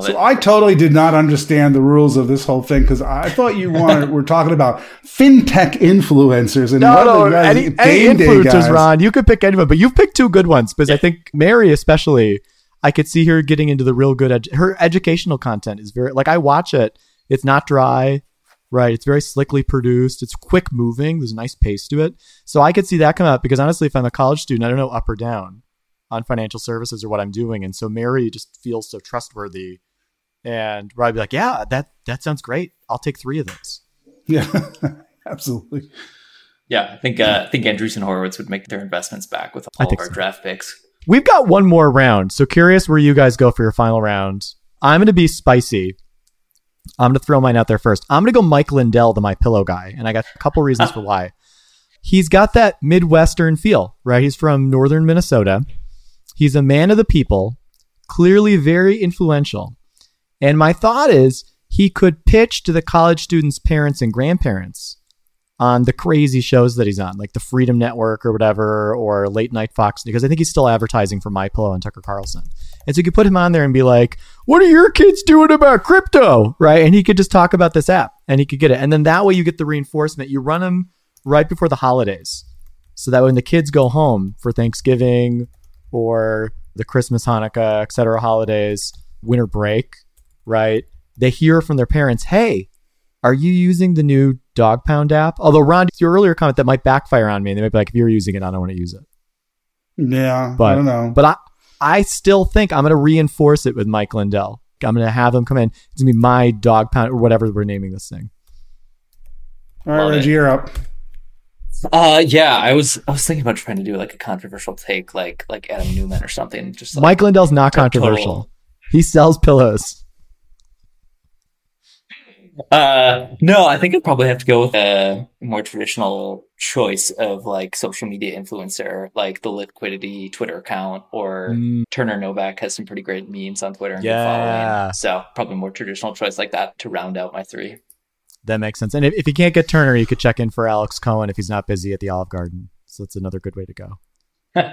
So. I totally did not understand the rules of this whole thing because I thought you wanted we're talking about fintech influencers and No, what no, are the guys- any, any game day influencers, guys. Ron. You could pick anyone, but you've picked two good ones because I think Mary, especially, I could see her getting into the real good. Edu- her educational content is very like I watch it. It's not dry, right? It's very slickly produced. It's quick moving. There's a nice pace to it. So I could see that come up because honestly, if I'm a college student, I don't know up or down on financial services or what I'm doing, and so Mary just feels so trustworthy, and where I'd be like, yeah, that that sounds great. I'll take three of those. Yeah, absolutely. yeah, I think uh, I think Andreessen Horowitz would make their investments back with all of our so. draft picks. We've got one more round. So curious where you guys go for your final round. I'm going to be spicy. I'm going to throw mine out there first. I'm going to go Mike Lindell, the My Pillow guy, and I got a couple reasons for why. He's got that Midwestern feel, right? He's from northern Minnesota. He's a man of the people, clearly very influential. And my thought is he could pitch to the college students' parents and grandparents on the crazy shows that he's on, like the Freedom Network or whatever, or late night Fox, because I think he's still advertising for My Pillow and Tucker Carlson. And so you could put him on there and be like, "What are your kids doing about crypto?" Right? And he could just talk about this app, and he could get it. And then that way you get the reinforcement. You run them right before the holidays, so that when the kids go home for Thanksgiving or the Christmas, Hanukkah, etc. holidays, winter break, right? They hear from their parents, "Hey, are you using the new Dog Pound app?" Although Ron, your earlier comment that might backfire on me. They might be like, "If you're using it, I don't want to use it." Yeah, But I don't know. But I, I still think I'm going to reinforce it with Mike Lindell. I'm going to have him come in. It's going to be my Dog Pound or whatever we're naming this thing. All right, Reggie, you're up. Uh, yeah, I was I was thinking about trying to do like a controversial take, like like Adam Neumann or something. Just like, Mike Lindell's not total- controversial. He sells pillows. Uh, no, I think I'd probably have to go with a more traditional choice of like social media influencer, like the Liquidity Twitter account, or Mm, Turner Novak has some pretty great memes on Twitter and Yeah. following. So probably more traditional choice like that to round out my three. that makes sense. And if, if you can't get Turner, you could check in for Alex Cohen if he's not busy at the Olive Garden. So that's another good way to go.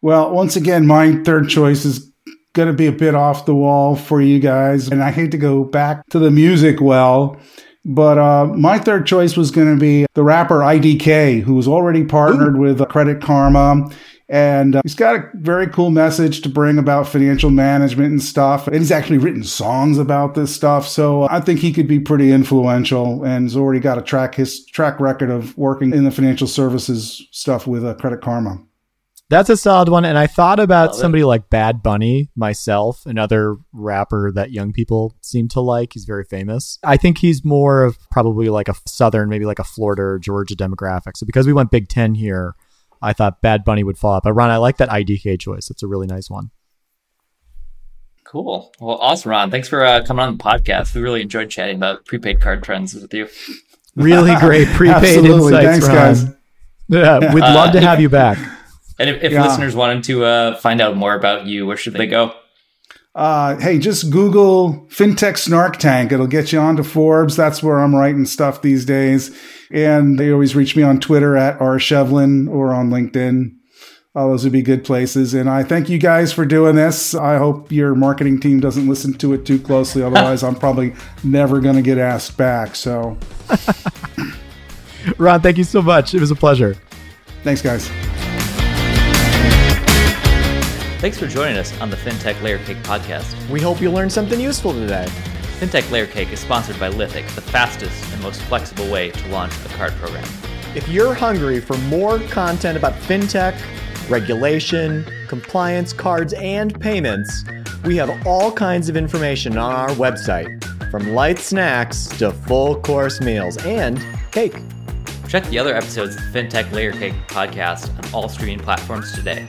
Well, once again, my third choice is going to be a bit off the wall for you guys. And I hate to go back to the music well, But uh, my third choice was going to be the rapper IDK, who's already partnered Ooh. with Credit Karma. And uh, he's got a very cool message to bring about financial management and stuff. And he's actually written songs about this stuff. So uh, I think he could be pretty influential and has already got a track his track record of working in the financial services stuff with uh, Credit Karma. That's a solid one. And I thought about Love somebody it. like Bad Bunny myself, another rapper that young people seem to like. He's very famous. I think he's more of probably like a Southern, maybe like a Florida or Georgia demographic. So because we went Big Ten here, I thought Bad Bunny would fall out. But Ron, I like that IDK choice. It's a really nice one. Cool. Well, awesome, Ron. Thanks for uh, coming on the podcast. We really enjoyed chatting about prepaid card trends with you. Really great prepaid insights, Thanks, Ron. guys. Yeah, we'd love to have you back. And if, if yeah. listeners wanted to uh, find out more about you, where should they go? Uh, hey, just Google FinTech Snark Tank. It'll get you onto Forbes. That's where I'm writing stuff these days. And they always reach me on Twitter at r rshevlin or on LinkedIn. All those would be good places. And I thank you guys for doing this. I hope your marketing team doesn't listen to it too closely. Otherwise, I'm probably never going to get asked back. So, Ron, thank you so much. It was a pleasure. Thanks, guys. Thanks for joining us on the FinTech Layer Cake podcast. We hope you learned something useful today. FinTech Layer Cake is sponsored by Lithic, the fastest and most flexible way to launch a card program. If you're hungry for more content about fintech, regulation, compliance, cards, and payments, we have all kinds of information on our website, from light snacks to full course meals and cake. Check the other episodes of the FinTech Layer Cake podcast on all streaming platforms today.